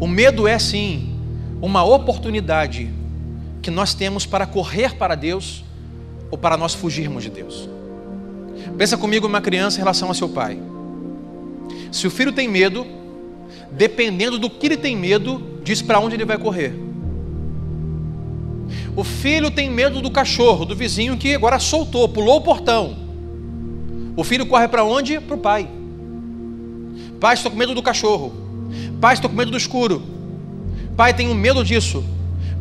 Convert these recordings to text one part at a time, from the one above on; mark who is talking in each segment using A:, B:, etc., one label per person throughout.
A: O medo é sim uma oportunidade que nós temos para correr para Deus ou para nós fugirmos de Deus. Pensa comigo uma criança em relação a seu pai. Se o filho tem medo, dependendo do que ele tem medo, diz para onde ele vai correr. O filho tem medo do cachorro, do vizinho que agora soltou, pulou o portão. O filho corre para onde? Para o pai. Pai, estou com medo do cachorro. Pai, estou com medo do escuro. Pai, tenho medo disso.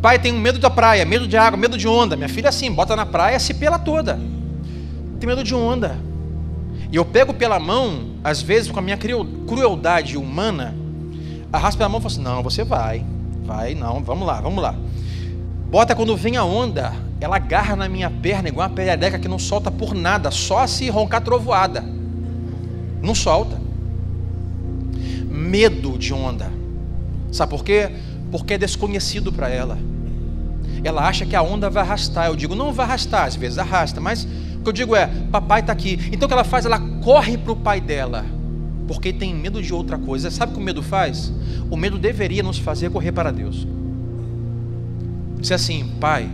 A: Pai, tenho medo da praia, medo de água, medo de onda. Minha filha assim, bota na praia, se pela toda. Tem medo de onda. E eu pego pela mão, às vezes com a minha crueldade humana, arrasto pela mão e falo assim: não, você vai, vai, não, vamos lá, vamos lá. Bota quando vem a onda, ela agarra na minha perna igual uma perereca que não solta por nada, só se roncar trovoada. Não solta. Medo de onda. Sabe por quê? Porque é desconhecido para ela. Ela acha que a onda vai arrastar. Eu digo, não vai arrastar, às vezes arrasta, mas o que eu digo é, papai está aqui. Então o que ela faz? Ela corre para o pai dela, porque tem medo de outra coisa. Sabe o que o medo faz? O medo deveria nos fazer correr para Deus. Diz assim, pai,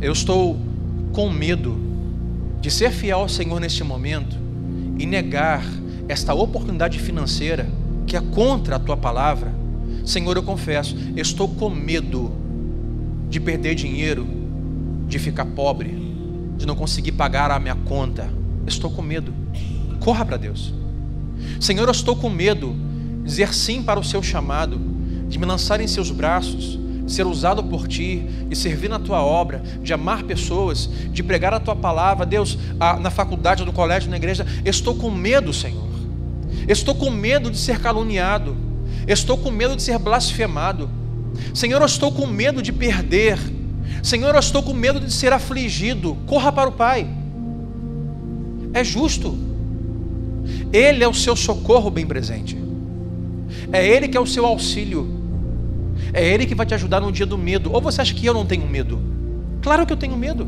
A: eu estou com medo de ser fiel ao Senhor neste momento e negar esta oportunidade financeira que é contra a tua palavra. Senhor, eu confesso, eu estou com medo de perder dinheiro, de ficar pobre, de não conseguir pagar a minha conta. estou com medo. Corra para Deus. Senhor, eu estou com medo de dizer sim para o seu chamado, de me lançar em seus braços ser usado por ti, de servir na tua obra, de amar pessoas, de pregar a tua palavra, Deus, na faculdade, no colégio, na igreja. Estou com medo, Senhor. Estou com medo de ser caluniado. Estou com medo de ser blasfemado. Senhor, eu estou com medo de perder. Senhor, eu estou com medo de ser afligido. Corra para o Pai. É justo. Ele é o seu socorro bem presente. É Ele que é o seu auxílio. É Ele que vai te ajudar no dia do medo. Ou você acha que eu não tenho medo? Claro que eu tenho medo.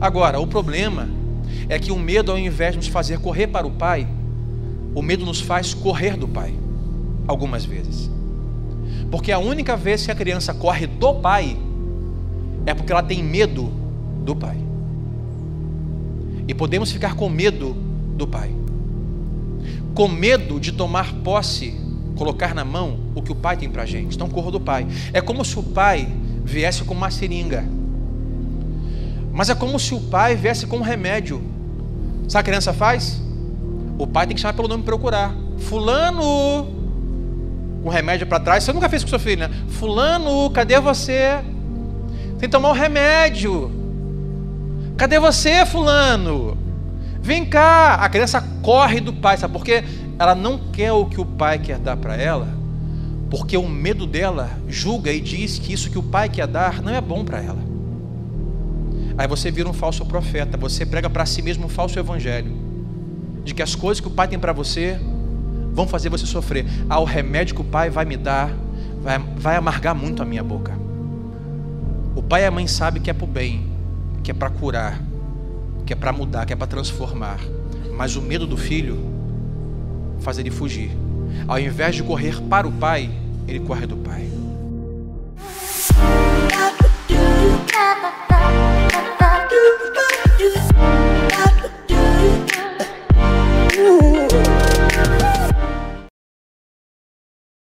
A: Agora, o problema é que o medo, ao invés de nos fazer correr para o Pai, o medo nos faz correr do Pai, algumas vezes. Porque a única vez que a criança corre do Pai é porque ela tem medo do Pai. E podemos ficar com medo do Pai, com medo de tomar posse colocar na mão o que o pai tem para a gente. Então corra do pai. É como se o pai viesse com uma seringa. Mas é como se o pai viesse com um remédio. Sabe o que a criança faz? O pai tem que chamar pelo nome e procurar. Fulano, com remédio para trás. Você nunca fez com seu filho, né? Fulano, cadê você? Tem que tomar o um remédio. Cadê você, fulano? Vem cá. A criança corre do pai, sabe por quê? Ela não quer o que o pai quer dar para ela, porque o medo dela julga e diz que isso que o pai quer dar não é bom para ela. Aí você vira um falso profeta, você prega para si mesmo um falso evangelho, de que as coisas que o pai tem para você vão fazer você sofrer. Ah, o remédio que o pai vai me dar vai, vai amargar muito a minha boca. O pai e a mãe sabem que é para o bem, que é para curar, que é para mudar, que é para transformar. Mas o medo do filho faz ele fugir. Ao invés de correr para o pai, ele corre do pai.